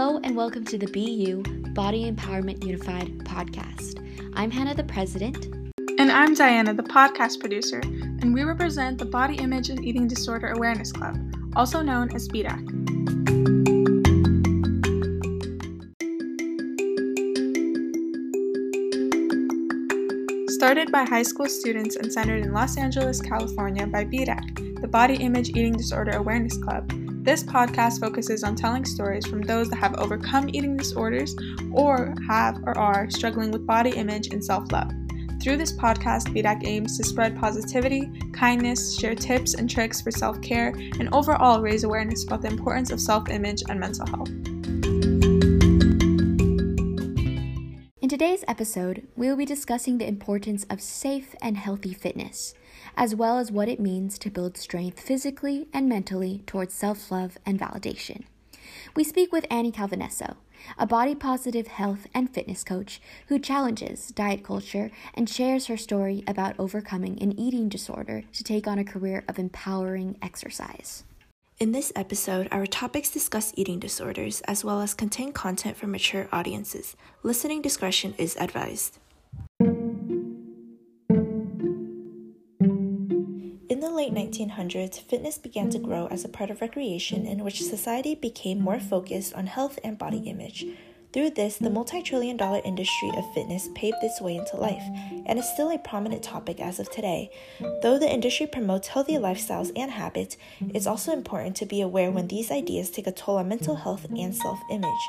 Hello, and welcome to the BU Body Empowerment Unified podcast. I'm Hannah, the president. And I'm Diana, the podcast producer, and we represent the Body Image and Eating Disorder Awareness Club, also known as BDAC. Started by high school students and centered in Los Angeles, California by BDAC, the Body Image Eating Disorder Awareness Club, this podcast focuses on telling stories from those that have overcome eating disorders or have or are struggling with body image and self love. Through this podcast, BDAC aims to spread positivity, kindness, share tips and tricks for self care, and overall raise awareness about the importance of self image and mental health. In today's episode, we will be discussing the importance of safe and healthy fitness as well as what it means to build strength physically and mentally towards self love and validation. We speak with Annie Calvinesso, a body positive health and fitness coach who challenges diet culture and shares her story about overcoming an eating disorder to take on a career of empowering exercise. In this episode, our topics discuss eating disorders as well as contain content for mature audiences. Listening discretion is advised. Late 1900s, fitness began to grow as a part of recreation in which society became more focused on health and body image. Through this, the hmm. multi trillion dollar industry of fitness paved its way into life and is still a prominent topic as of today. Though the industry promotes healthy lifestyles and habits, it's also important to be aware when these ideas take a toll on mental health and self image.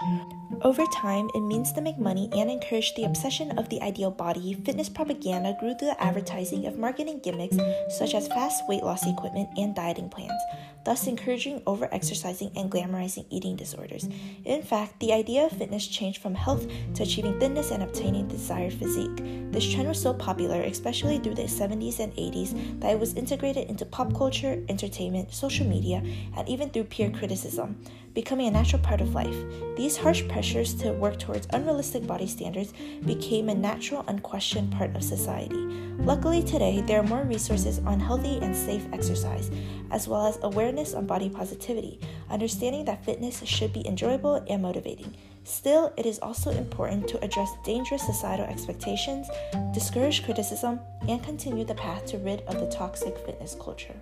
Over time, it means to make money and encourage the obsession of the ideal body. Fitness propaganda grew through the advertising of marketing gimmicks such as fast weight loss equipment and dieting plans thus encouraging over-exercising and glamorizing eating disorders. In fact, the idea of fitness changed from health to achieving thinness and obtaining desired physique. This trend was so popular, especially through the 70s and 80s, that it was integrated into pop culture, entertainment, social media, and even through peer criticism becoming a natural part of life. These harsh pressures to work towards unrealistic body standards became a natural, unquestioned part of society. Luckily, today, there are more resources on healthy and safe exercise, as well as awareness on body positivity, understanding that fitness should be enjoyable and motivating. Still, it is also important to address dangerous societal expectations, discourage criticism, and continue the path to rid of the toxic fitness culture.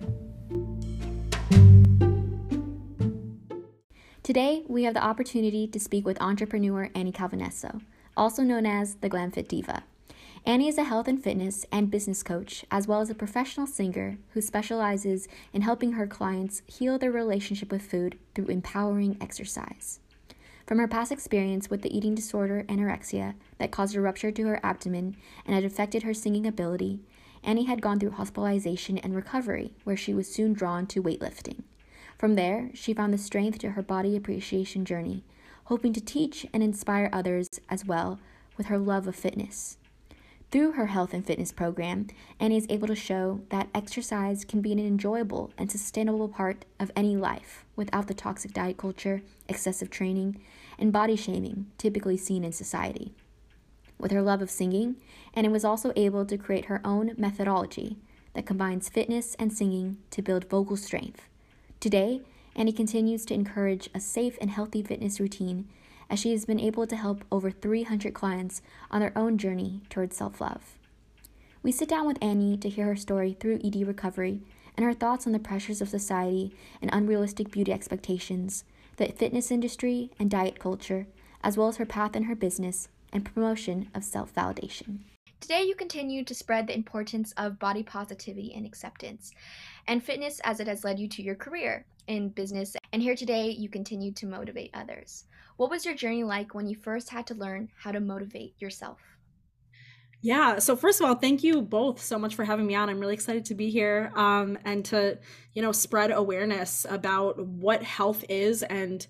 Today, we have the opportunity to speak with entrepreneur Annie Calvinesso, also known as the GlamFit Diva. Annie is a health and fitness and business coach, as well as a professional singer who specializes in helping her clients heal their relationship with food through empowering exercise. From her past experience with the eating disorder anorexia that caused a rupture to her abdomen and had affected her singing ability, Annie had gone through hospitalization and recovery, where she was soon drawn to weightlifting. From there, she found the strength to her body appreciation journey, hoping to teach and inspire others as well with her love of fitness. Through her health and fitness program, Annie is able to show that exercise can be an enjoyable and sustainable part of any life without the toxic diet culture, excessive training, and body shaming typically seen in society. With her love of singing, Annie was also able to create her own methodology that combines fitness and singing to build vocal strength Today, Annie continues to encourage a safe and healthy fitness routine as she has been able to help over 300 clients on their own journey towards self love. We sit down with Annie to hear her story through ED recovery and her thoughts on the pressures of society and unrealistic beauty expectations, the fitness industry and diet culture, as well as her path in her business and promotion of self validation. Today, you continue to spread the importance of body positivity and acceptance, and fitness as it has led you to your career in business. And here today, you continue to motivate others. What was your journey like when you first had to learn how to motivate yourself? Yeah. So first of all, thank you both so much for having me on. I'm really excited to be here um, and to, you know, spread awareness about what health is and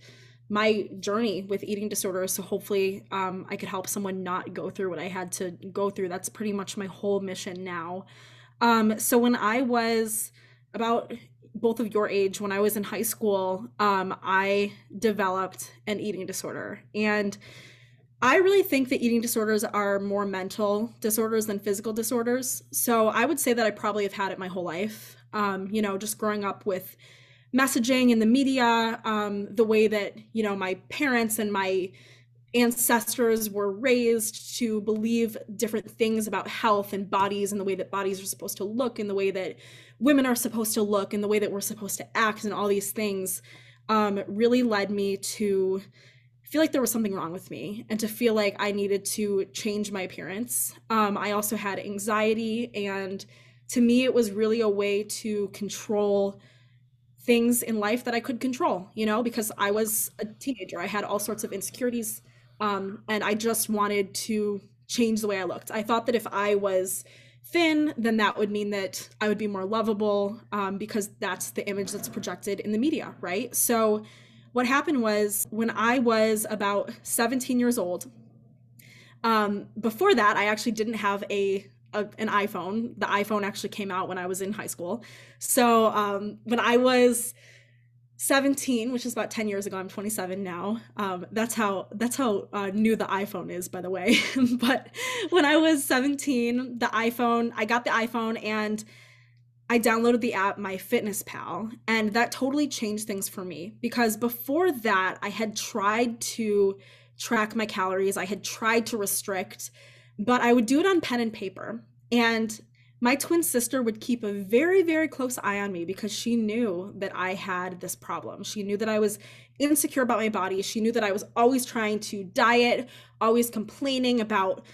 my journey with eating disorders so hopefully um, i could help someone not go through what i had to go through. That's pretty much my whole mission now. Um, so when i was about both of your age when i was in high school um, i developed an eating disorder. And i really think that eating disorders are more mental disorders than physical disorders. So i would say that i probably have had it my whole life. Um, you know just growing up with messaging in the media, um, the way that, you know, my parents and my ancestors were raised to believe different things about health and bodies and the way that bodies are supposed to look and the way that women are supposed to look and the way that we're supposed to act and all these things um, really led me to feel like there was something wrong with me and to feel like I needed to change my appearance. Um, I also had anxiety, and to me, it was really a way to control things in life that I could control, you know, because I was a teenager. I had all sorts of insecurities, um, and I just wanted to change the way I looked. I thought that if I was thin, then that would mean that I would be more lovable um, because that's the image that's projected in the media, right? So, what happened was when I was about 17 years old, um, before that, I actually didn't have a, a, an iPhone. The iPhone actually came out when I was in high school. So um, when I was 17, which is about 10 years ago, I'm 27 now. Um, that's how that's how uh, new the iPhone is, by the way. but when I was 17, the iPhone, I got the iPhone and I downloaded the app My Fitness Pal, and that totally changed things for me because before that, I had tried to track my calories, I had tried to restrict, but I would do it on pen and paper. And my twin sister would keep a very, very close eye on me because she knew that I had this problem. She knew that I was insecure about my body. She knew that I was always trying to diet, always complaining about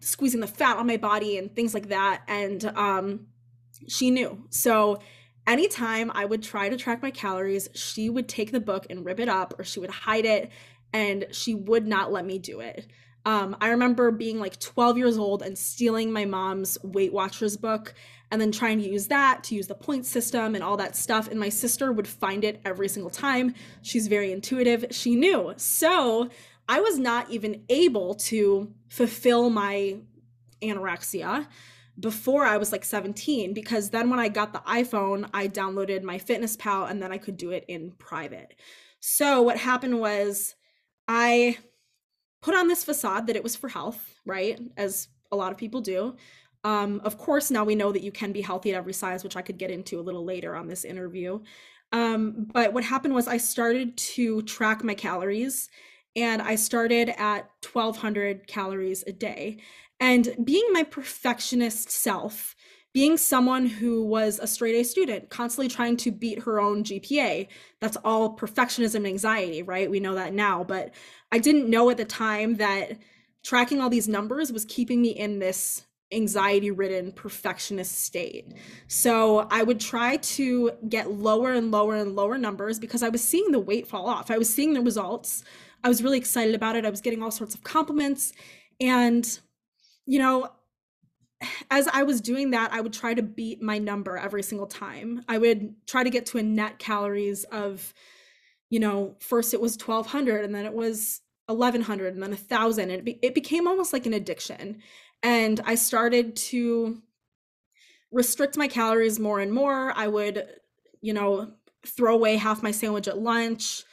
squeezing the fat on my body and things like that. And um, she knew. So anytime I would try to track my calories, she would take the book and rip it up or she would hide it and she would not let me do it. Um, I remember being like 12 years old and stealing my mom's Weight Watchers book and then trying to use that to use the point system and all that stuff. And my sister would find it every single time. She's very intuitive. She knew. So I was not even able to fulfill my anorexia before I was like 17 because then when I got the iPhone, I downloaded my Fitness Pal and then I could do it in private. So what happened was I put on this facade that it was for health, right? As a lot of people do. Um, of course, now we know that you can be healthy at every size, which I could get into a little later on this interview. Um, but what happened was I started to track my calories and I started at 1200 calories a day. And being my perfectionist self, being someone who was a straight A student, constantly trying to beat her own GPA, that's all perfectionism and anxiety, right? We know that now. But I didn't know at the time that tracking all these numbers was keeping me in this anxiety ridden perfectionist state. So I would try to get lower and lower and lower numbers because I was seeing the weight fall off. I was seeing the results. I was really excited about it. I was getting all sorts of compliments. And you know, as I was doing that, I would try to beat my number every single time. I would try to get to a net calories of, you know, first it was 1200 and then it was 1100 and then 1000 and it, be- it became almost like an addiction. And I started to restrict my calories more and more. I would, you know, throw away half my sandwich at lunch.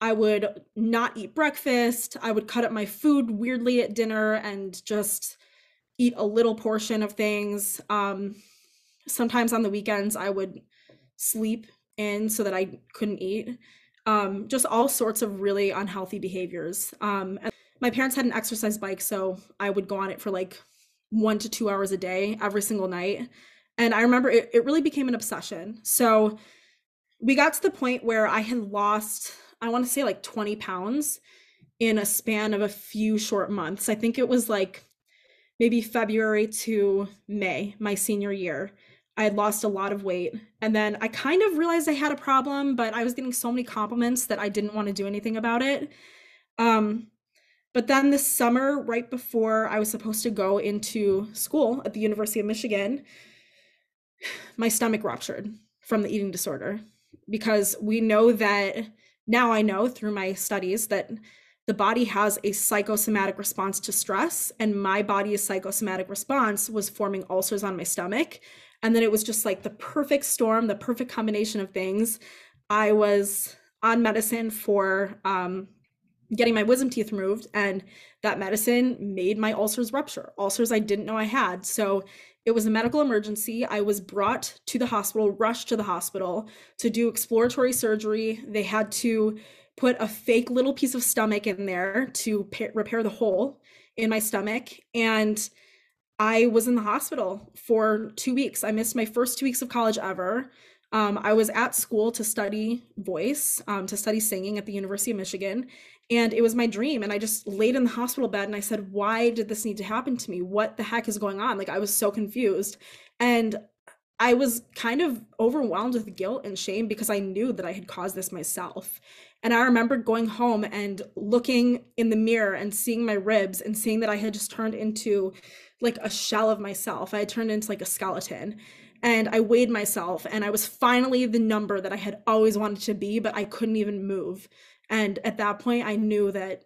I would not eat breakfast. I would cut up my food weirdly at dinner and just eat a little portion of things. Um, sometimes on the weekends, I would sleep in so that I couldn't eat. Um, just all sorts of really unhealthy behaviors. Um, my parents had an exercise bike, so I would go on it for like one to two hours a day every single night. And I remember it, it really became an obsession. So we got to the point where I had lost, I want to say like 20 pounds in a span of a few short months. I think it was like maybe February to May, my senior year. I had lost a lot of weight. And then I kind of realized I had a problem, but I was getting so many compliments that I didn't want to do anything about it. Um, but then this summer, right before I was supposed to go into school at the University of Michigan, my stomach ruptured from the eating disorder because we know that now I know through my studies that the body has a psychosomatic response to stress and my body's psychosomatic response was forming ulcers on my stomach and then it was just like the perfect storm the perfect combination of things i was on medicine for um, getting my wisdom teeth removed and that medicine made my ulcers rupture ulcers i didn't know i had so It was a medical emergency. I was brought to the hospital, rushed to the hospital to do exploratory surgery. They had to put a fake little piece of stomach in there to pa- repair the hole in my stomach. And I was in the hospital for two weeks. I missed my first two weeks of college ever. Um, I was at school to study voice, um, to study singing at the University of Michigan. And it was my dream. And I just laid in the hospital bed and I said, Why did this need to happen to me? What the heck is going on? Like, I was so confused. And I was kind of overwhelmed with guilt and shame because I knew that I had caused this myself. And I remember going home and looking in the mirror and seeing my ribs and seeing that I had just turned into like a shell of myself. I had turned into like a skeleton. And I weighed myself and I was finally the number that I had always wanted to be, but I couldn't even move. And at that point, I knew that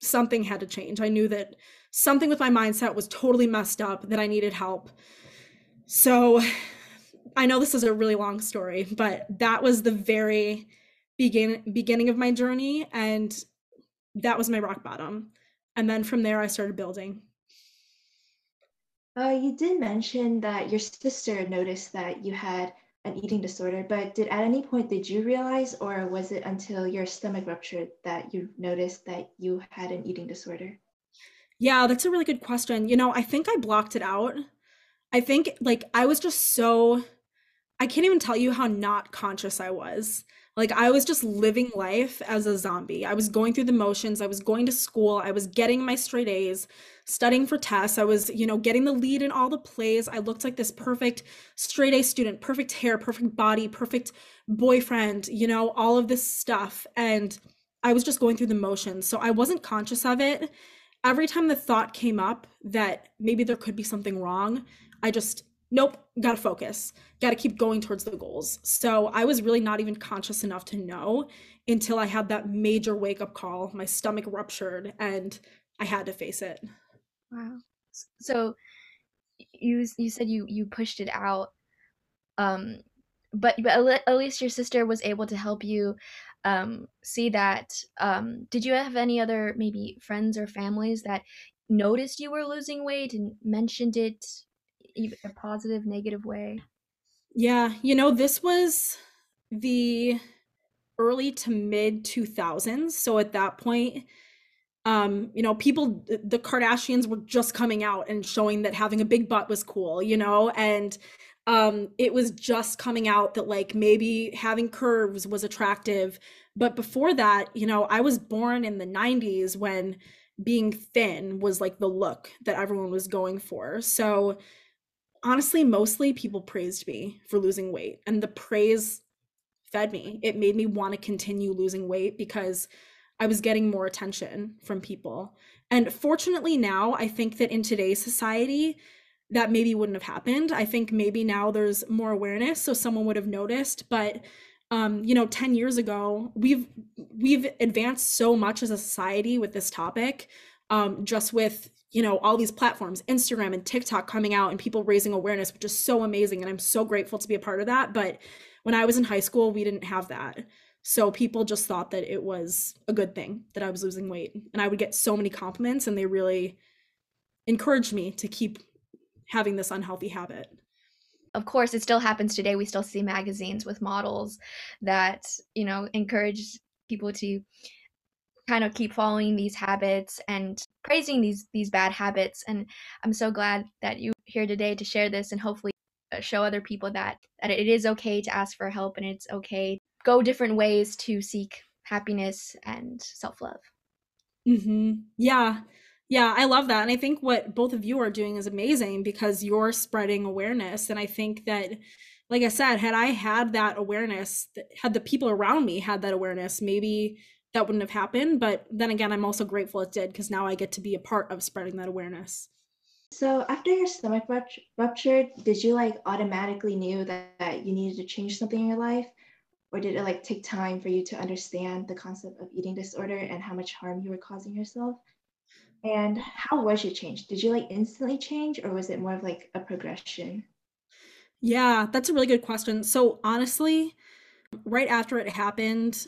something had to change. I knew that something with my mindset was totally messed up, that I needed help. So I know this is a really long story, but that was the very begin beginning of my journey and that was my rock bottom. And then from there I started building. Uh, you did mention that your sister noticed that you had an eating disorder, but did at any point did you realize, or was it until your stomach ruptured that you noticed that you had an eating disorder? Yeah, that's a really good question. You know, I think I blocked it out. I think like I was just so I can't even tell you how not conscious I was. Like I was just living life as a zombie. I was going through the motions. I was going to school. I was getting my straight A's, studying for tests. I was, you know, getting the lead in all the plays. I looked like this perfect straight A student, perfect hair, perfect body, perfect boyfriend, you know, all of this stuff. And I was just going through the motions. So I wasn't conscious of it. Every time the thought came up that maybe there could be something wrong, I just nope, got to focus, got to keep going towards the goals. So I was really not even conscious enough to know until I had that major wake up call. My stomach ruptured and I had to face it. Wow. So you you said you you pushed it out um but but at least your sister was able to help you um see that um did you have any other maybe friends or families that noticed you were losing weight and mentioned it a positive, negative way? Yeah, you know, this was the early to mid 2000s. So at that point, um, you know, people, the Kardashians were just coming out and showing that having a big butt was cool, you know, and um, it was just coming out that like maybe having curves was attractive. But before that, you know, I was born in the 90s when being thin was like the look that everyone was going for. So, honestly, mostly people praised me for losing weight, and the praise fed me. It made me want to continue losing weight because I was getting more attention from people. And fortunately, now I think that in today's society, that maybe wouldn't have happened. I think maybe now there's more awareness, so someone would have noticed. But um, you know, 10 years ago, we've we've advanced so much as a society with this topic, um, just with you know all these platforms instagram and tiktok coming out and people raising awareness which is so amazing and i'm so grateful to be a part of that but when i was in high school we didn't have that. So people just thought that it was a good thing that i was losing weight and i would get so many compliments and they really encouraged me to keep having this unhealthy habit. Of course it still happens today. We still see magazines with models that you know encourage people to kind of keep following these habits and praising these these bad habits and i'm so glad that you here today to share this and hopefully uh, show other people that that it is okay to ask for help and it's okay. Go different ways to seek happiness and self-love. Mm-hmm. yeah. Yeah i love that and i think what both of you are doing is amazing because you're spreading awareness and i think that like i said had i had that awareness had the people around me had that awareness maybe that wouldn't have happened. But then again, I'm also grateful it did because now I get to be a part of spreading that awareness. So after your stomach ruptured, did you like automatically knew that, that you needed to change something in your life? Or did it like take time for you to understand the concept of eating disorder and how much harm you were causing yourself? And how was your change? Did you like instantly change or was it more of like a progression? Yeah, that's a really good question. So honestly, right after it happened,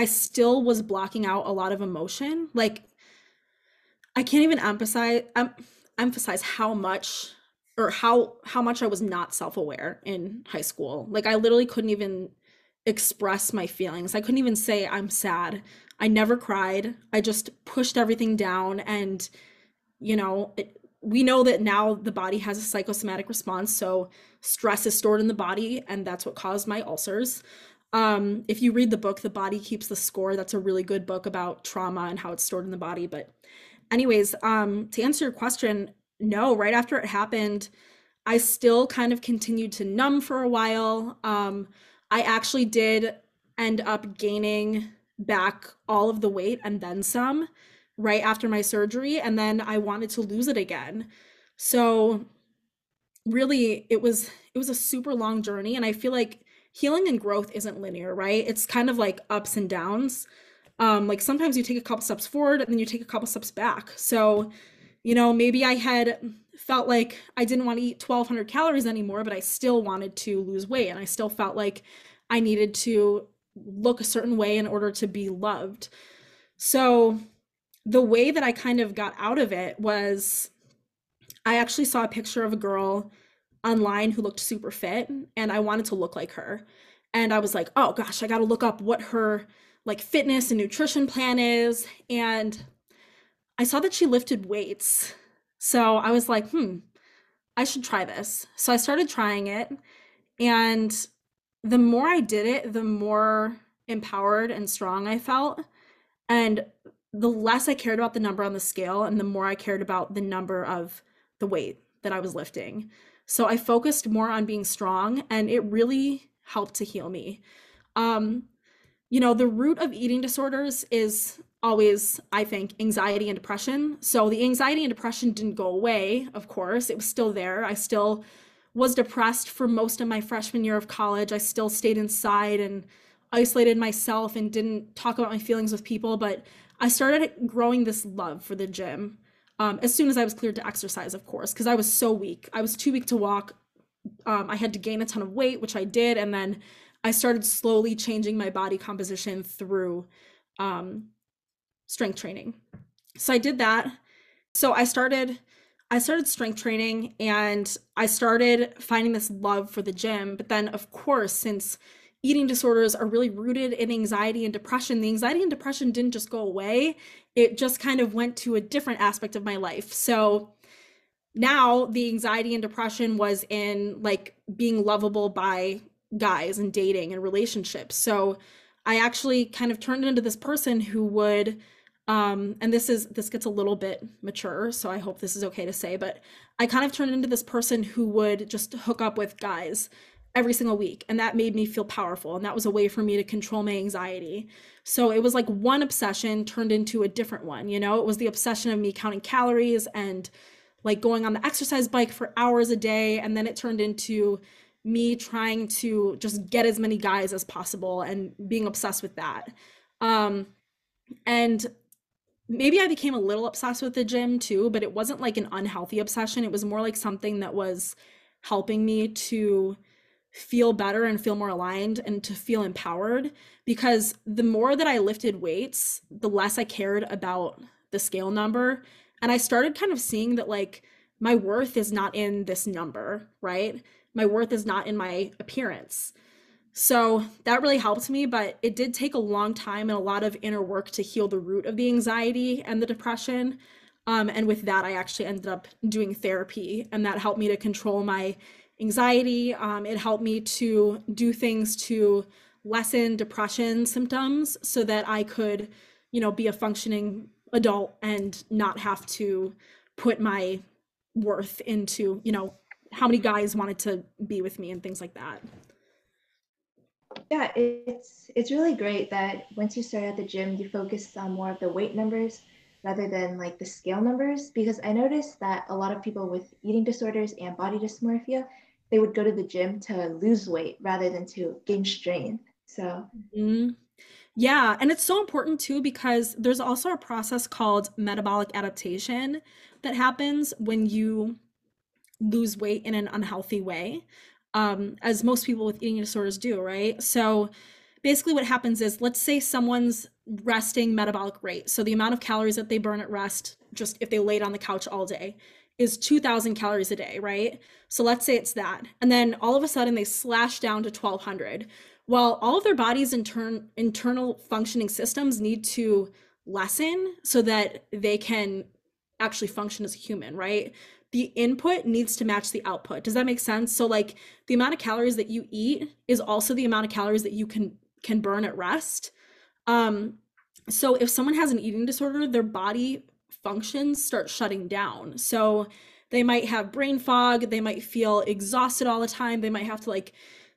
I still was blocking out a lot of emotion. Like I can't even emphasize um, emphasize how much or how how much I was not self-aware in high school. Like I literally couldn't even express my feelings. I couldn't even say I'm sad. I never cried. I just pushed everything down and you know, it, we know that now the body has a psychosomatic response, so stress is stored in the body and that's what caused my ulcers. Um, if you read the book The Body Keeps the Score, that's a really good book about trauma and how it's stored in the body, but anyways, um to answer your question, no, right after it happened, I still kind of continued to numb for a while. Um I actually did end up gaining back all of the weight and then some right after my surgery and then I wanted to lose it again. So really it was it was a super long journey and I feel like healing and growth isn't linear, right? It's kind of like ups and downs. Um like sometimes you take a couple steps forward and then you take a couple steps back. So, you know, maybe I had felt like I didn't want to eat 1200 calories anymore, but I still wanted to lose weight and I still felt like I needed to look a certain way in order to be loved. So the way that I kind of got out of it was I actually saw a picture of a girl online who looked super fit and I wanted to look like her. And I was like, "Oh gosh, I got to look up what her like fitness and nutrition plan is." And I saw that she lifted weights. So I was like, "Hmm, I should try this." So I started trying it and the more I did it, the more empowered and strong I felt. And the less I cared about the number on the scale and the more I cared about the number of the weight that I was lifting. So I focused more on being strong and it really helped to heal me. Um, you know, the root of eating disorders is always, I think, anxiety and depression. So the anxiety and depression didn't go away, of course, it was still there. I still was depressed for most of my freshman year of college. I still stayed inside and isolated myself and didn't talk about my feelings with people, but I started growing this love for the gym um, as soon as I was cleared to exercise, of course, because I was so weak. I was too weak to walk. Um, I had to gain a ton of weight, which I did, and then I started slowly changing my body composition through um, strength training. So I did that. So I started I started strength training and I started finding this love for the gym. But then, of course, since eating disorders are really rooted in anxiety and depression, the anxiety and depression didn't just go away, it just kind of went to a different aspect of my life. So now the anxiety and depression was in like being lovable by guys and dating and relationships. So I actually kind of turned into this person who would um, and this is this gets a little bit mature so i hope this is okay to say but i kind of turned into this person who would just hook up with guys every single week and that made me feel powerful and that was a way for me to control my anxiety. So it was like one obsession turned into a different one you know? It was the obsession of me counting calories and like going on the exercise bike for hours a day and then it turned into me trying to just get as many guys as possible and being obsessed with that. Um and maybe I became a little obsessed with the gym too, but it wasn't like an unhealthy obsession. It was more like something that was helping me to feel better and feel more aligned and to feel empowered because the more that I lifted weights, the less I cared about the scale number. And I started kind of seeing that like my worth is not in this number, right? My worth is not in my appearance. So that really helped me, but it did take a long time and a lot of inner work to heal the root of the anxiety and the depression. Um, and with that, I actually ended up doing therapy, and that helped me to control my anxiety. Um, it helped me to do things to lessen depression symptoms so that I could, you know, be a functioning adult and not have to put my worth into, you know, how many guys wanted to be with me and things like that yeah, it's it's really great that once you start at the gym, you focus on more of the weight numbers rather than like the scale numbers. Because I noticed that a lot of people with eating disorders and body dysmorphia, they would go to the gym to lose weight rather than to gain strength. So. Mm-hmm. Yeah, and it's so important too because there's also a process called metabolic adaptation that happens when you lose weight in an unhealthy way um, as most people with eating disorders do, right? So basically, what happens is let's say someone's resting metabolic rate. So the amount of calories that they burn at rest, just if they laid on the couch all day, is 2000 calories a day, right? So let's say it's that. And then all of a sudden they slash down to 1200. Well, all of their body's intern- internal functioning systems need to lessen so that they can actually function as a human, right? The input needs to match the output. Does that make sense? So like the amount of calories that you eat is also the amount of calories that you can can burn at rest. Um so if someone has an eating disorder, their body functions start shutting down. So they might have brain fog, they might feel exhausted all the time, they might have to like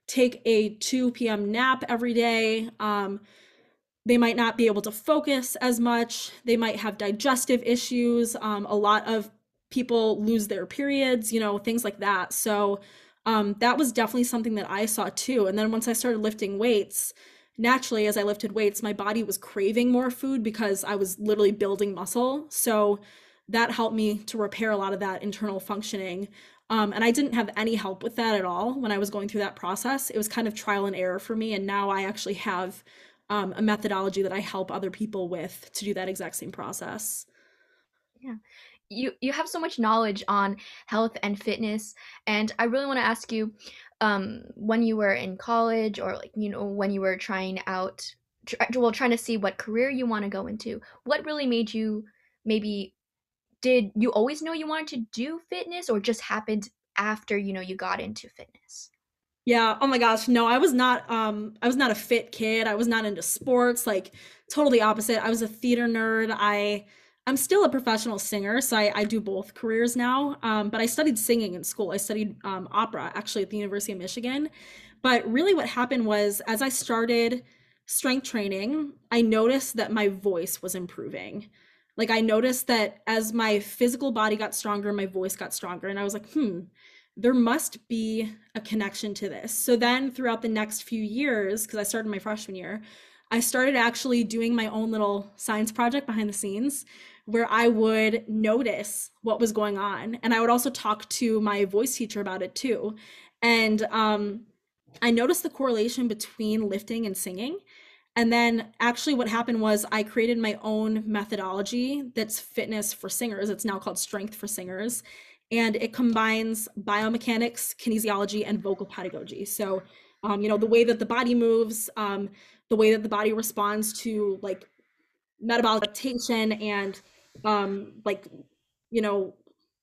take a 2 p.m. nap every day. Um, they might not be able to focus as much. They might have digestive issues. Um, a lot of people lose their periods, you know, things like that. So um, that was definitely something that I saw too. And then once I started lifting weights, naturally, as I lifted weights, my body was craving more food because I was literally building muscle. So that helped me to repair a lot of that internal functioning. Um, and I didn't have any help with that at all when I was going through that process. It was kind of trial and error for me. And now I actually have um, a methodology that I help other people with to do that exact same process. Yeah. You, you have so much knowledge on health and fitness and i really want to ask you um, when you were in college or like you know when you were trying out try, well trying to see what career you want to go into what really made you maybe did you always know you wanted to do fitness or just happened after you know you got into fitness yeah. Oh my gosh. No, I was not um I was not a fit kid. I was not into sports, like totally opposite. I was a theater nerd. I I'm still a professional singer, so I, I do both careers now. Um, but I studied singing in school. I studied um, opera actually at the University of Michigan. But really, what happened was as I started strength training, I noticed that my voice was improving. Like, I noticed that as my physical body got stronger, my voice got stronger. And I was like, hmm, there must be a connection to this. So then throughout the next few years, because I started my freshman year, I started actually doing my own little science project behind the scenes where I would notice what was going on. And I would also talk to my voice teacher about it too. And um, I noticed the correlation between lifting and singing. And then actually, what happened was I created my own methodology that's fitness for singers. It's now called Strength for Singers and it combines biomechanics, kinesiology, and vocal pedagogy. So, um, you know, the way that the body moves, um, the way that the body responds to like metabolic adaptation and um, like, you know,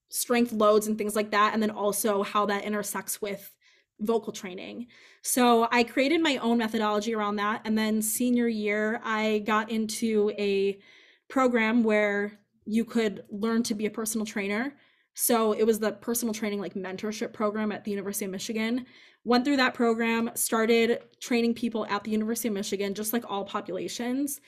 strength loads and things like that, and then also how that intersects with vocal training. So I created my own methodology around that. And then senior year, I got into a program where you could learn to be a personal trainer so it was the personal training like mentorship program at the University of Michigan. Went through that program, started training people at the University of Michigan, just like all populations.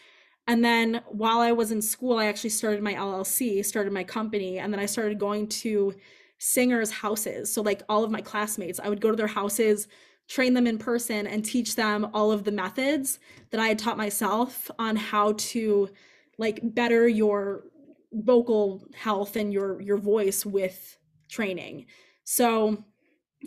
And then while I was in school, I actually started my LLC, started my company, and then I started going to singers' houses. So, like all of my classmates, I would go to their houses, train them in person, and teach them all of the methods that I had taught myself on how to like better your vocal health and your your voice with training. So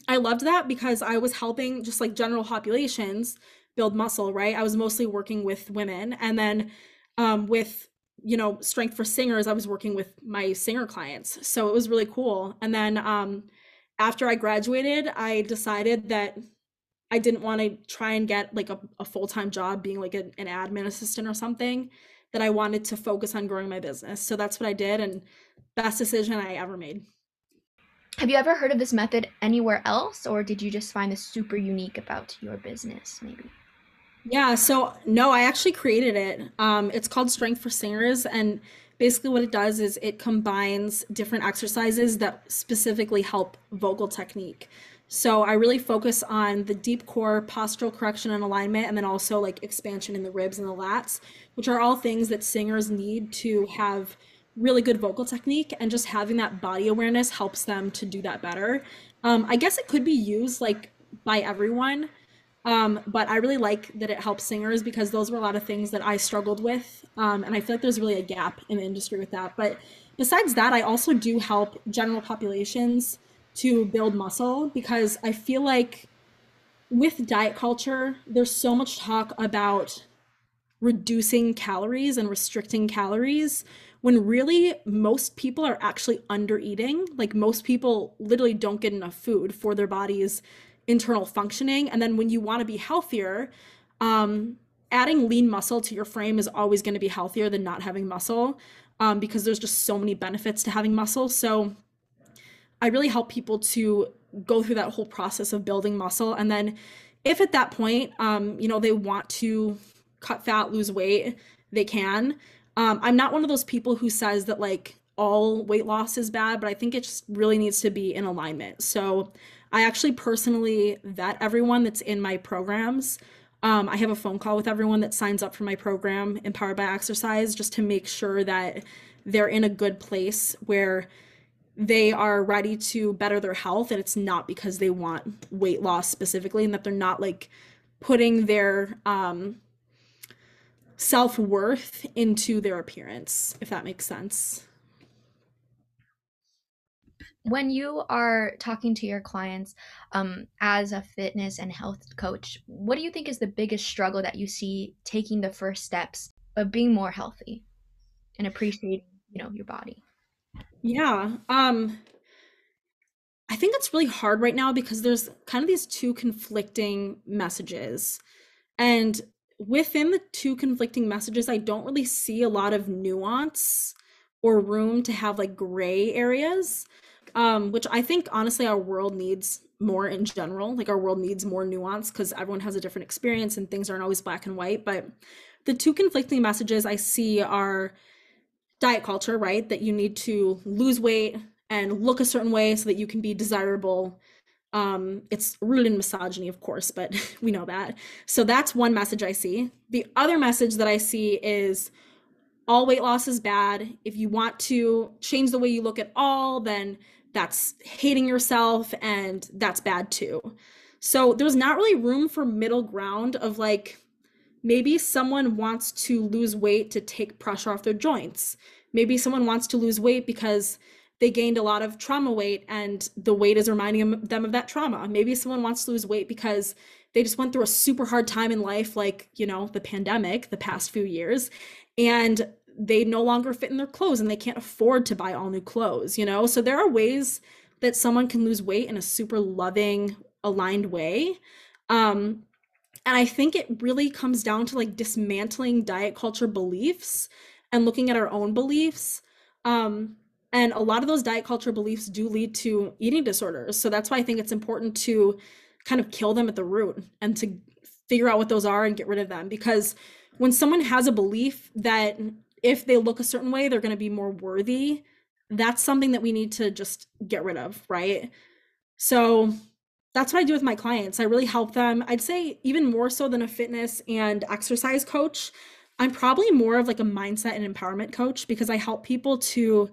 I loved that because I was helping just like general populations build muscle, right? I was mostly working with women and then um, with you know strength for singers i was working with my singer clients so it was really cool and then um, after i graduated i decided that i didn't want to try and get like a, a full-time job being like an admin assistant or something that I wanted to focus on growing my business. So that's what I did and best decision I ever made. Have you ever heard of this method anywhere else or did you just find this super unique about your business maybe? Yeah, so no, I actually created it. Um, it's called Strength for Singers and basically what it does is it combines different exercises that specifically help vocal technique. So I really focus on the deep core, postural correction and alignment, and then also like expansion in the ribs and the lats, which are all things that singers need to have really good vocal technique. And just having that body awareness helps them to do that better. Um, I guess it could be used like by everyone. Um, but I really like that it helps singers because those were a lot of things that I struggled with. Um, and I feel like there's really a gap in the industry with that. But besides that, I also do help general populations to build muscle because I feel like with diet culture, there's so much talk about reducing calories and restricting calories when really most people are actually under eating. Like most people literally don't get enough food for their body's internal functioning. And then when you want to be healthier, um, adding lean muscle to your frame is always going to be healthier than not having muscle um, because there's just so many benefits to having muscle. So I really help people to go through that whole process of building muscle. And then if at that point, um, you know, they want to cut fat, lose weight, they can. Um, I'm not one of those people who says that like all weight loss is bad, but I think it just really needs to be in alignment. So I actually personally vet everyone that's in my programs. Um, I have a phone call with everyone that signs up for my program, Empowered by Exercise, just to make sure that they're in a good place where they are ready to better their health and it's not because they want weight loss specifically and that they're not like putting their um, self-worth into their appearance if that makes sense. When you are talking to your clients um, as a fitness and health coach what do you think is the biggest struggle that you see taking the first steps of being more healthy and appreciating you know your body yeah um i think it's really hard right now because there's kind of these two conflicting messages and within the two conflicting messages i don't really see a lot of nuance or room to have like gray areas um, which I think honestly our world needs more in general. Like our world needs more nuance because everyone has a different experience and things aren't always black and white. But the two conflicting messages I see are diet culture, right? That you need to lose weight and look a certain way so that you can be desirable. Um, it's rooted in misogyny, of course, but we know that. So that's one message I see. The other message that I see is all weight loss is bad. If you want to change the way you look at all, then that's hating yourself and that's bad too. So there's not really room for middle ground of like maybe someone wants to lose weight to take pressure off their joints. Maybe someone wants to lose weight because they gained a lot of trauma weight and the weight is reminding them of that trauma. Maybe someone wants to lose weight because they just went through a super hard time in life like, you know, the pandemic the past few years and they no longer fit in their clothes and they can't afford to buy all new clothes, you know? So there are ways that someone can lose weight in a super loving, aligned way. Um, and I think it really comes down to like dismantling diet culture beliefs and looking at our own beliefs. Um, and a lot of those diet culture beliefs do lead to eating disorders. So that's why I think it's important to kind of kill them at the root and to figure out what those are and get rid of them. Because when someone has a belief that if they look a certain way, they're going to be more worthy. That's something that we need to just get rid of, right? So that's what I do with my clients. I really help them. I'd say even more so than a fitness and exercise coach, I'm probably more of like a mindset and empowerment coach because I help people to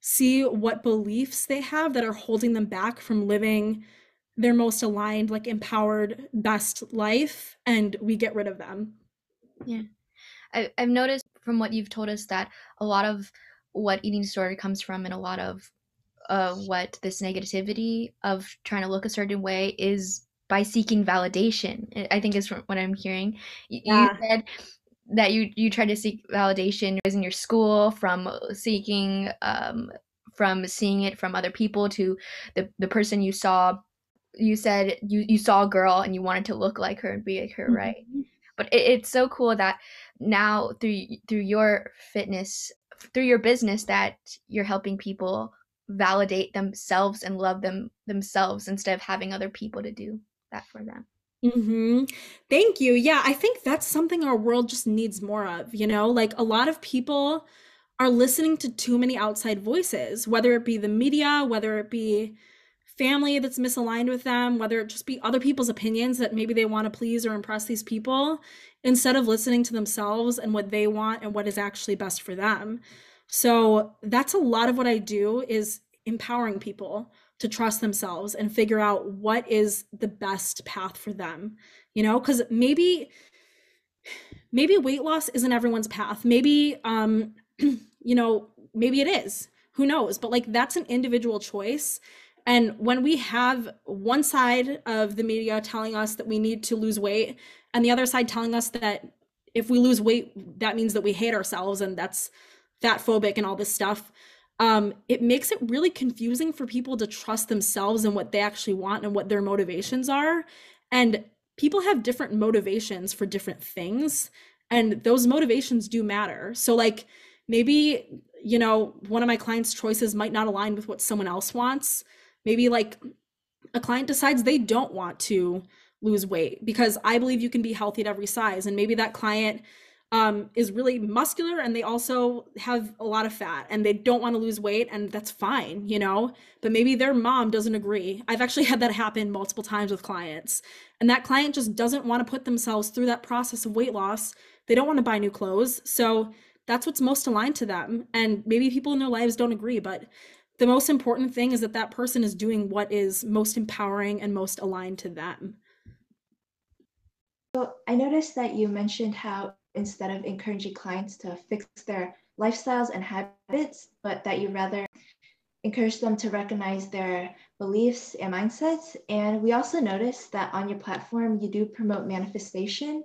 see what beliefs they have that are holding them back from living their most aligned, like empowered, best life, and we get rid of them. Yeah. I, I've noticed from what you've told us that a lot of what eating disorder comes from and a lot of uh, what this negativity of trying to look a certain way is by seeking validation. I think is what I'm hearing. You, yeah. you said that you you try to seek validation in your school from seeking um, from seeing it from other people to the the person you saw. You said you you saw a girl and you wanted to look like her and be like her, mm-hmm. right? But it, it's so cool that now through through your fitness through your business that you're helping people validate themselves and love them themselves instead of having other people to do that for them. Mhm. Thank you. Yeah, I think that's something our world just needs more of, you know? Like a lot of people are listening to too many outside voices, whether it be the media, whether it be family that's misaligned with them, whether it just be other people's opinions that maybe they want to please or impress these people, instead of listening to themselves and what they want and what is actually best for them. So that's a lot of what I do is empowering people to trust themselves and figure out what is the best path for them. You know, cuz maybe maybe weight loss isn't everyone's path. Maybe um you know, maybe it is. Who knows? But like that's an individual choice and when we have one side of the media telling us that we need to lose weight, and the other side telling us that if we lose weight, that means that we hate ourselves and that's fat phobic and all this stuff um, it makes it really confusing for people to trust themselves and what they actually want and what their motivations are. And people have different motivations for different things and those motivations do matter. So like maybe you know one of my clients choices might not align with what someone else wants. Maybe like a client decides they don't want to lose weight because i believe you can be healthy at every size and maybe that client um, is really muscular and they also have a lot of fat and they don't want to lose weight and that's fine you know? But maybe their mom doesn't agree. I've actually had that happen multiple times with clients and that client just doesn't want to put themselves through that process of weight loss. They don't want to buy new clothes. So that's what's most aligned to them and maybe people in their lives don't agree but the most important thing is that that person is doing what is most empowering and most aligned to them. So i noticed that you mentioned how instead of encouraging clients to fix their lifestyles and habits but that you rather encourage them to recognize their beliefs and mindsets and we also noticed that on your platform you do promote manifestation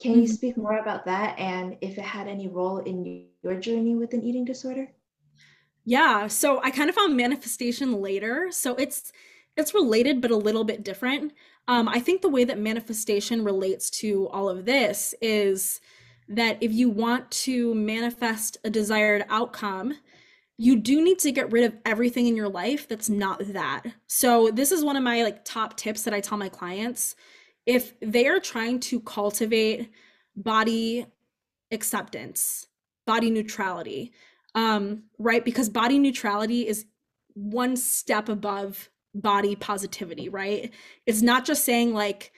can you mm-hmm. speak more about that and if it had any role in your journey with an eating disorder? Yeah, so I kind of found manifestation later. So it's it's related but a little bit different. Um, I think the way that manifestation relates to all of this is that if you want to manifest a desired outcome, you do need to get rid of everything in your life that's not that. So this is one of my like top tips that I tell my clients if they are trying to cultivate body acceptance, body neutrality, um, right? Because body neutrality is one step above body positivity, right? It's not just saying like,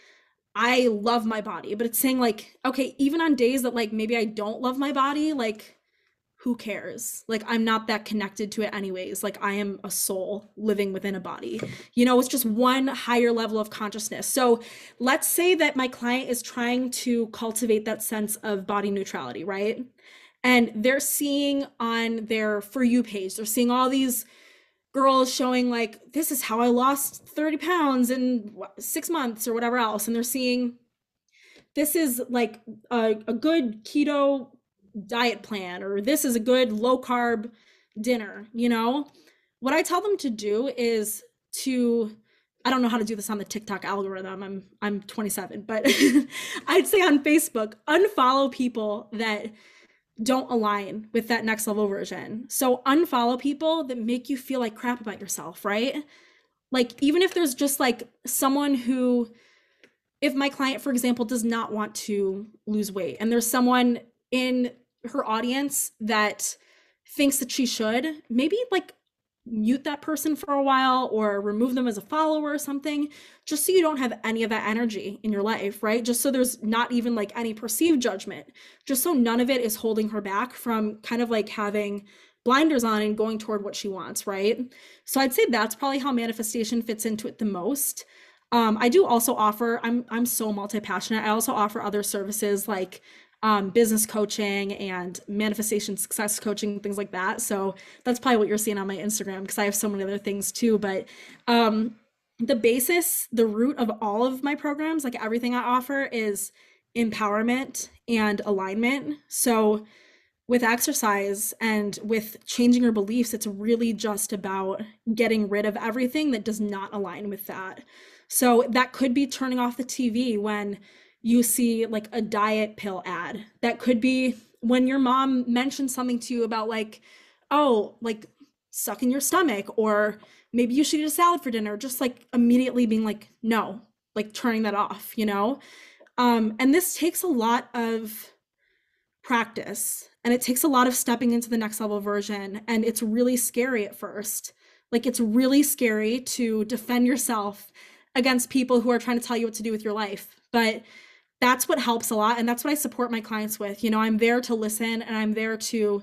I love my body, but it's saying like, okay, even on days that like maybe I don't love my body, like who cares? Like, I'm not that connected to it, anyways. Like, I am a soul living within a body. You know, it's just one higher level of consciousness. So, let's say that my client is trying to cultivate that sense of body neutrality, right? And they're seeing on their For You page, they're seeing all these girls showing, like, this is how I lost 30 pounds in six months or whatever else. And they're seeing, this is like a, a good keto diet plan or this is a good low carb dinner, you know? What I tell them to do is to I don't know how to do this on the TikTok algorithm. I'm I'm 27, but I'd say on Facebook, unfollow people that don't align with that next level version. So unfollow people that make you feel like crap about yourself, right? Like even if there's just like someone who if my client for example does not want to lose weight and there's someone in her audience that thinks that she should, maybe like mute that person for a while or remove them as a follower or something, just so you don't have any of that energy in your life, right? Just so there's not even like any perceived judgment, just so none of it is holding her back from kind of like having blinders on and going toward what she wants, right? So I'd say that's probably how manifestation fits into it the most. Um, I do also offer, I'm I'm so multi-passionate. I also offer other services like um, business coaching and manifestation success coaching, things like that. So that's probably what you're seeing on my Instagram because I have so many other things too. But um, the basis, the root of all of my programs, like everything I offer, is empowerment and alignment. So with exercise and with changing your beliefs, it's really just about getting rid of everything that does not align with that. So that could be turning off the TV when you see like a diet pill ad. That could be when your mom mentions something to you about like, oh, like suck in your stomach, or maybe you should eat a salad for dinner, just like immediately being like, no, like turning that off, you know? Um, and this takes a lot of practice and it takes a lot of stepping into the next level version. And it's really scary at first. Like, it's really scary to defend yourself against people who are trying to tell you what to do with your life. But that's what helps a lot and that's what i support my clients with. You know i'm there to listen and i'm there to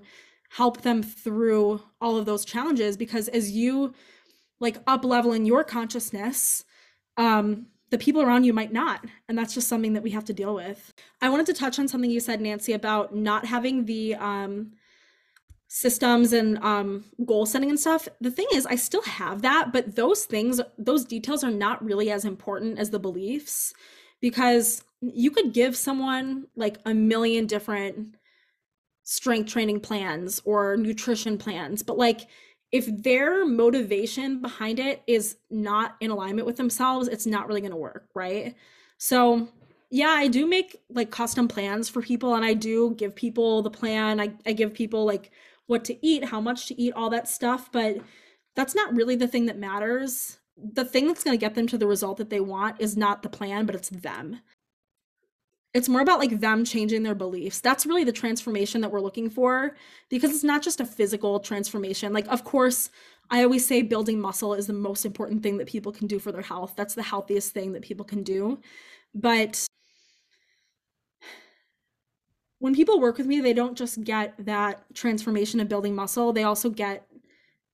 help them through all of those challenges because as you like up level in your consciousness um the people around you might not and that's just something that we have to deal with. I wanted to touch on something you said nancy about not having the um systems and um, goal setting and stuff. The thing is, I still have that, but those things, those details are not really as important as the beliefs because you could give someone like a million different strength training plans or nutrition plans, but like if their motivation behind it is not in alignment with themselves, it's not really going to work, right? So, yeah, I do make like custom plans for people and I do give people the plan. I, I give people like what to eat, how much to eat, all that stuff, but that's not really the thing that matters. The thing that's going to get them to the result that they want is not the plan, but it's them. It's more about like them changing their beliefs. That's really the transformation that we're looking for because it's not just a physical transformation. Like of course i always say building muscle is the most important thing that people can do for their health. That's the healthiest thing that people can do. But when people work with me they don't just get that transformation of building muscle. They also get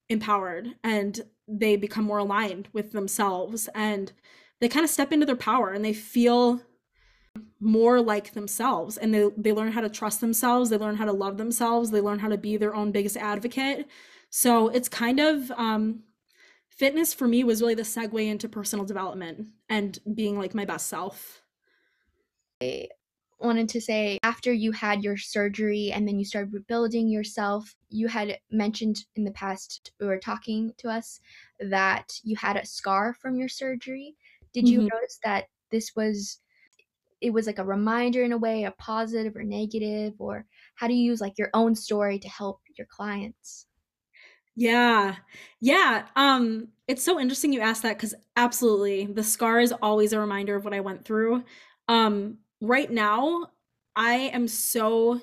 empowered and they become more aligned with themselves and they kind of step into their power and they feel more like themselves and they, they learn how to trust themselves they learn how to love themselves they learn how to be their own biggest advocate. So it's kind of um, fitness for me was really the segue into personal development and being like my best self wanted to say after you had your surgery and then you started rebuilding yourself you had mentioned in the past we were talking to us that you had a scar from your surgery did you mm-hmm. notice that this was it was like a reminder in a way, a positive or negative, or how do you use like your own story to help your clients? Yeah. Yeah. Um it's so interesting you asked that cuz absolutely the scar is always a reminder of what I went through. Um right now I am so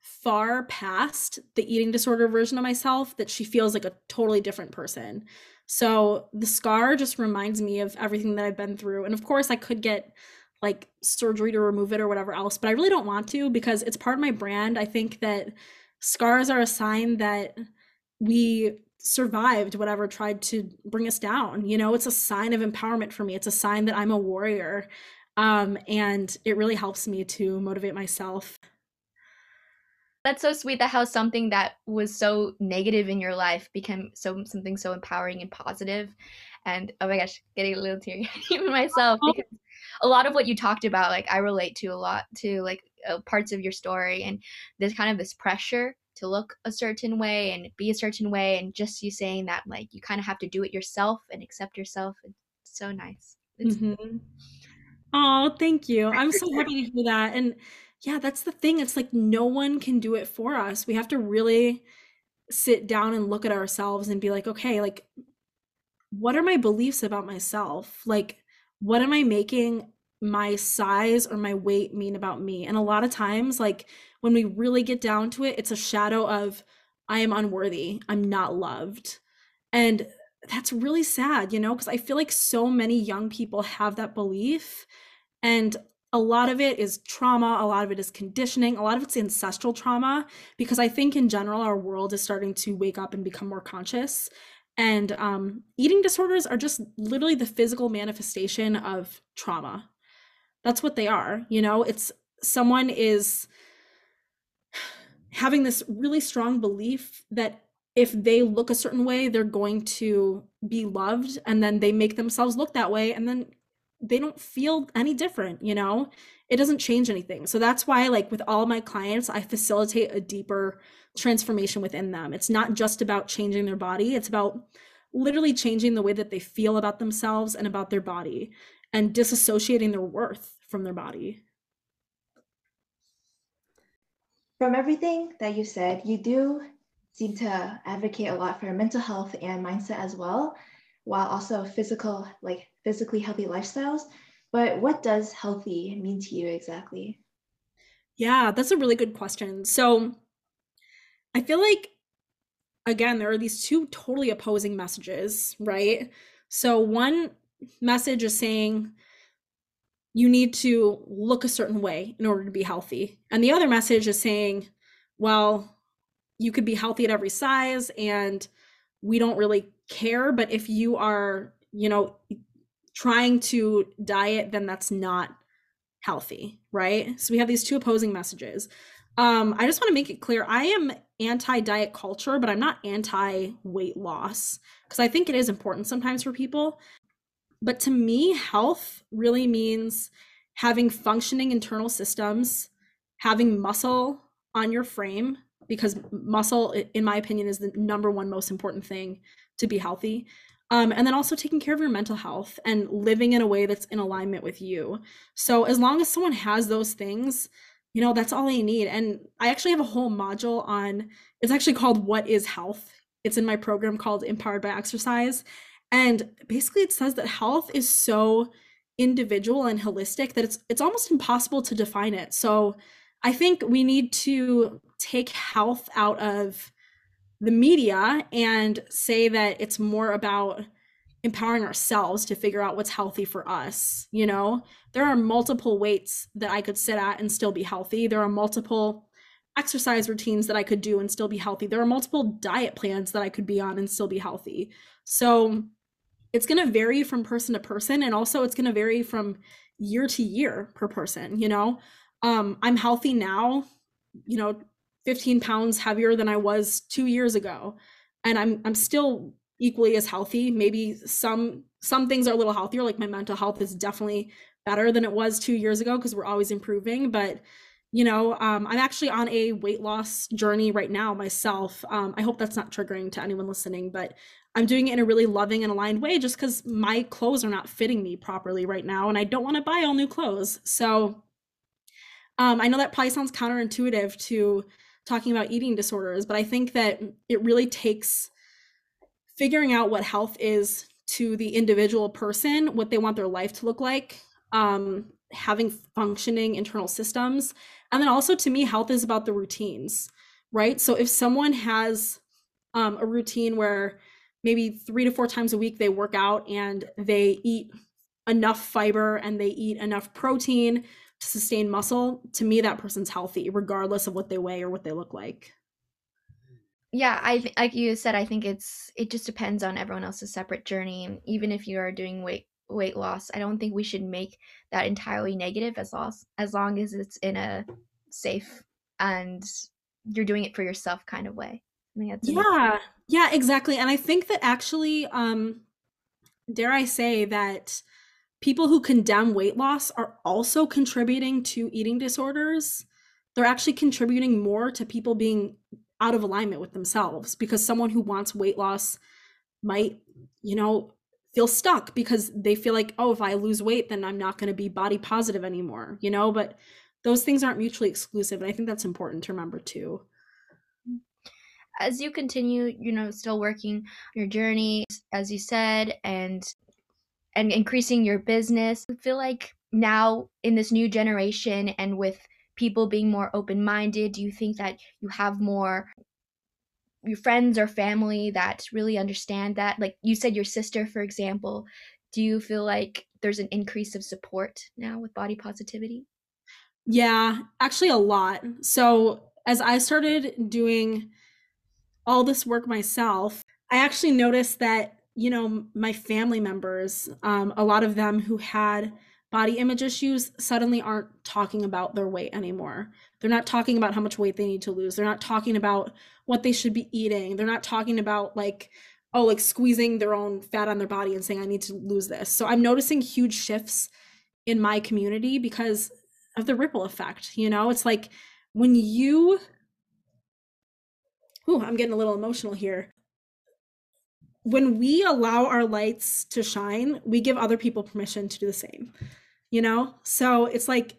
far past the eating disorder version of myself that she feels like a totally different person. So the scar just reminds me of everything that I've been through. And of course I could get like surgery to remove it or whatever else, but I really don't want to because it's part of my brand. I think that scars are a sign that we survived whatever tried to bring us down. You know, it's a sign of empowerment for me. It's a sign that I'm a warrior. Um, and it really helps me to motivate myself. That's so sweet that how something that was so negative in your life became so something so empowering and positive. And oh my gosh, getting a little teary even myself oh. because a lot of what you talked about like i relate to a lot to like uh, parts of your story and there's kind of this pressure to look a certain way and be a certain way and just you saying that like you kind of have to do it yourself and accept yourself it's so nice mm-hmm. Oh thank you. I'm so happy to hear that and yeah that's the thing it's like no one can do it for us. We have to really sit down and look at ourselves and be like okay like what are my beliefs about myself? Like what am I making my size or my weight mean about me? And a lot of times, like when we really get down to it, it's a shadow of I am unworthy, I'm not loved. And that's really sad, you know, because I feel like so many young people have that belief. And a lot of it is trauma, a lot of it is conditioning, a lot of it's ancestral trauma, because I think in general, our world is starting to wake up and become more conscious. And um, eating disorders are just literally the physical manifestation of trauma. That's what they are. You know, it's someone is having this really strong belief that if they look a certain way, they're going to be loved. And then they make themselves look that way. And then they don't feel any different, you know? It doesn't change anything. So that's why, like, with all my clients, I facilitate a deeper transformation within them. It's not just about changing their body, it's about literally changing the way that they feel about themselves and about their body and disassociating their worth from their body. From everything that you said, you do seem to advocate a lot for mental health and mindset as well, while also physical, like physically healthy lifestyles. But what does healthy mean to you exactly? Yeah, that's a really good question. So I feel like again there are these two totally opposing messages, right? So one message is saying you need to look a certain way in order to be healthy. And the other message is saying, well, you could be healthy at every size and we don't really care, but if you are, you know, trying to diet then that's not healthy, right? So we have these two opposing messages. Um, I just want to make it clear I am anti diet culture, but I'm not anti weight loss because I think it is important sometimes for people. But to me, health really means having functioning internal systems, having muscle, on your frame because muscle in my opinion is the number one most important thing to be healthy. Um, and then also taking care of your mental health and living in a way that's in alignment with you. So as long as someone has those things you know that's all they need. And i actually have a whole module on it's actually called what is health? It's in my program called empowered by exercise. And basically it says that health is so individual and holistic that it's it's almost impossible to define it. So i think we need to take health out of the media and say that it's more about empowering ourselves to figure out what's healthy for us you know? There are multiple weights that i could sit at and still be healthy. There are multiple exercise routines that i could do and still be healthy. There are multiple diet plans that i could be on and still be healthy. So it's going to vary from person to person and also it's going to vary from year to year per person you know um i'm healthy now you know 15 pounds heavier than i was 2 years ago. And i'm i'm still equally as healthy. Maybe some some things are a little healthier like my mental health is definitely better than it was 2 years ago because we're always improving. But you know um, i'm actually on a weight loss journey right now myself. Um, i hope that's not triggering to anyone listening but I'm doing it in a really loving and aligned way just because my clothes are not fitting me properly right now and I don't want to buy all new clothes. So um, I know that probably sounds counterintuitive to talking about eating disorders, but I think that it really takes figuring out what health is to the individual person, what they want their life to look like, um, having functioning internal systems. And then also to me, health is about the routines, right? So if someone has um, a routine where maybe three to four times a week they work out and they eat enough fiber and they eat enough protein to sustain muscle to me that person's healthy regardless of what they weigh or what they look like. Yeah i th- like you said i think it's it just depends on everyone else's separate journey even if you are doing weight weight loss i don't think we should make that entirely negative as long as long as it's in a safe and you're doing it for yourself kind of way. Yeah yeah exactly and i think that actually um dare i say that people who condemn weight loss are also contributing to eating disorders. They're actually contributing more to people being out of alignment with themselves because someone who wants weight loss might you know feel stuck because they feel like oh if i lose weight then i'm not going to be body positive anymore you know? But those things aren't mutually exclusive and i think that's important to remember too. As you continue, you know, still working your journey, as you said, and and increasing your business, I feel like now in this new generation and with people being more open minded, do you think that you have more your friends or family that really understand that? Like you said, your sister, for example, do you feel like there's an increase of support now with body positivity? Yeah, actually, a lot. So as I started doing all this work myself, I actually noticed that, you know, my family members, um, a lot of them who had body image issues suddenly aren't talking about their weight anymore. They're not talking about how much weight they need to lose. They're not talking about what they should be eating. They're not talking about like, oh, like squeezing their own fat on their body and saying, I need to lose this. So I'm noticing huge shifts in my community because of the ripple effect. You know, it's like when you oh, I'm getting a little emotional here. When we allow our lights to shine, we give other people permission to do the same. You know? So it's like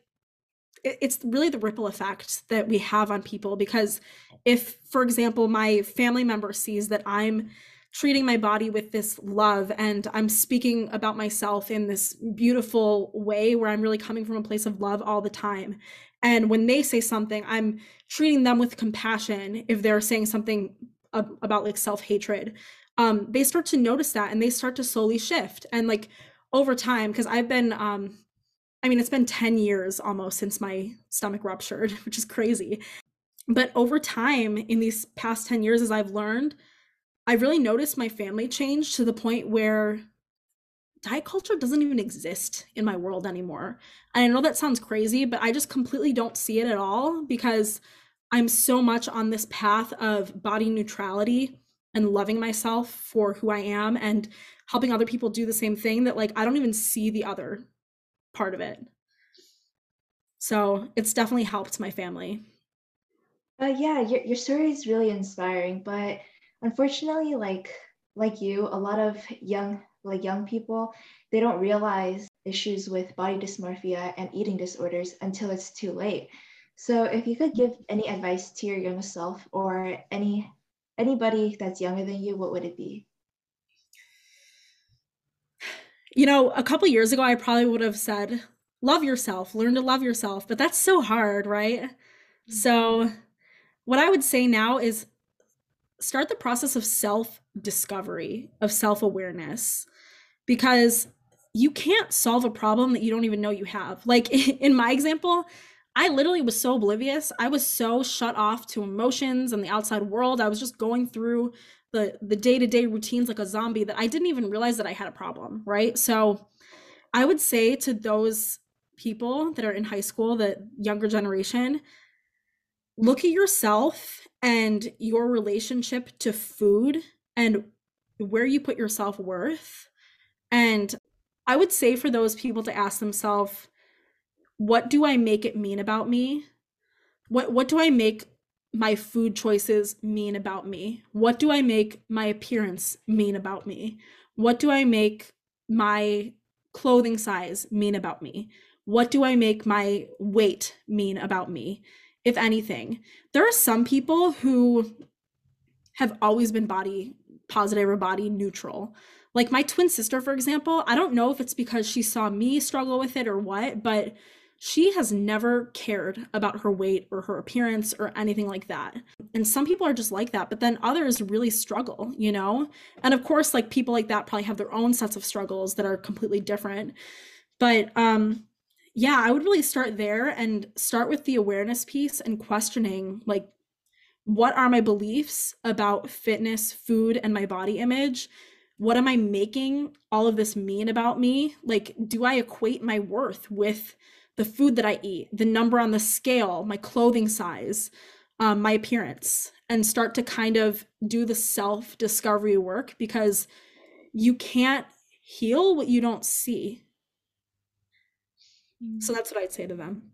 it's really the ripple effect that we have on people because if for example my family member sees that i'm treating my body with this love and i'm speaking about myself in this beautiful way where i'm really coming from a place of love all the time and when they say something i'm treating them with compassion if they're saying something about like self-hatred um they start to notice that and they start to slowly shift and like over time because i've been um i mean it's been 10 years almost since my stomach ruptured which is crazy but over time in these past 10 years as i've learned I've really noticed my family change to the point where diet culture doesn't even exist in my world anymore. And I know that sounds crazy, but I just completely don't see it at all because I'm so much on this path of body neutrality and loving myself for who I am and helping other people do the same thing that like I don't even see the other part of it. So, it's definitely helped my family. Uh, yeah, your, your story is really inspiring, but unfortunately, like like you, a lot of young like young people, they don't realize issues with body dysmorphia and eating disorders until it's too late. So if you could give any advice to your younger self or any anybody that's younger than you, what would it be? You know, a couple years ago I probably would have said, love yourself, learn to love yourself, but that's so hard, right? Mm-hmm. So what I would say now is start the process of self discovery, of self awareness, because you can't solve a problem that you don't even know you have. Like in my example, I literally was so oblivious. I was so shut off to emotions and the outside world. I was just going through the the day-to-day routines like a zombie that I didn't even realize that I had a problem, right? So I would say to those people that are in high school, the younger generation, look at yourself and your relationship to food and where you put your self-worth. And I would say for those people to ask themselves, what do I make it mean about me? What what do I make my food choices mean about me? What do I make my appearance mean about me? What do I make my clothing size mean about me? What do I make my weight mean about me? If anything, there are some people who have always been body positive or body neutral. Like my twin sister, for example, I don't know if it's because she saw me struggle with it or what, but she has never cared about her weight or her appearance or anything like that. And some people are just like that, but then others really struggle, you know? And of course, like people like that probably have their own sets of struggles that are completely different. But um yeah, I would really start there and start with the awareness piece and questioning like what are my beliefs about fitness, food, and my body image? What am I making all of this mean about me? Like, do I equate my worth with the food that I eat, the number on the scale, my clothing size, um, my appearance, and start to kind of do the self discovery work because you can't heal what you don't see. So mm. that's what I'd say to them.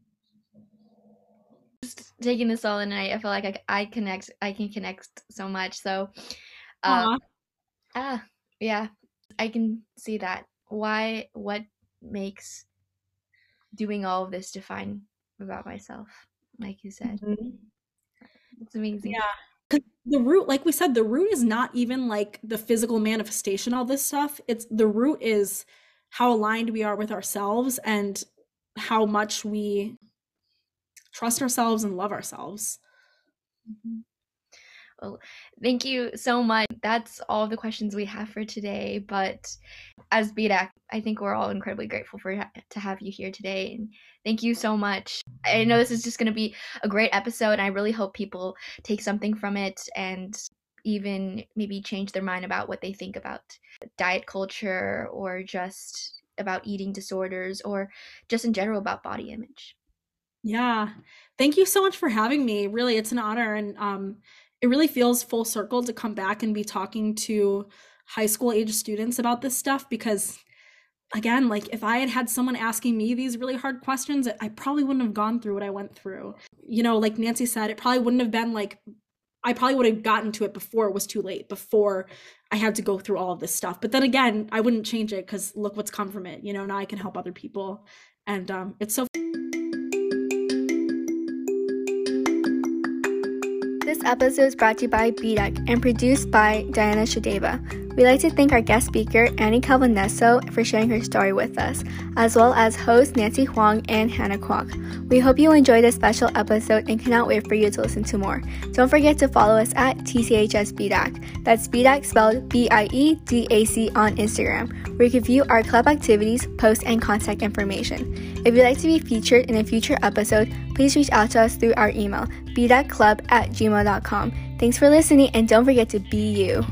Just taking this all in, I, I feel like I, I connect, I can connect so much. So, um, ah, yeah, I can see that. Why? What makes doing all of this to find about myself, like you said. Mm-hmm. It's amazing. Yeah. The root, like we said, the root is not even like the physical manifestation, all this stuff. It's the root is how aligned we are with ourselves and how much we trust ourselves and love ourselves. Mm-hmm. Well, thank you so much. That's all the questions we have for today. But as BDAC, I think we're all incredibly grateful for to have you here today. And thank you so much. I know this is just going to be a great episode, and I really hope people take something from it and even maybe change their mind about what they think about diet culture or just about eating disorders or just in general about body image. Yeah. Thank you so much for having me. Really, it's an honor. And um, it really feels full circle to come back and be talking to high school age students about this stuff because again like if i had had someone asking me these really hard questions i probably wouldn't have gone through what i went through. You know like nancy said it probably wouldn't have been like i probably would have gotten to it before it was too late before i had to go through all of this stuff. But then again i wouldn't change it because look what's come from it. You know now i can help other people. And um, it's so episode is brought to you by BDAC and produced by Diana Shadeva. We'd like to thank our guest speaker, Annie Calvaneso, for sharing her story with us, as well as host Nancy Huang and Hannah Kwok. We hope you enjoyed this special episode and cannot wait for you to listen to more. Don't forget to follow us at TCHS BDAC. That's BDAC spelled B I E D A C on Instagram, where you can view our club activities, posts, and contact information. If you'd like to be featured in a future episode, please reach out to us through our email, bdaclub at gmail.com. Thanks for listening, and don't forget to be you.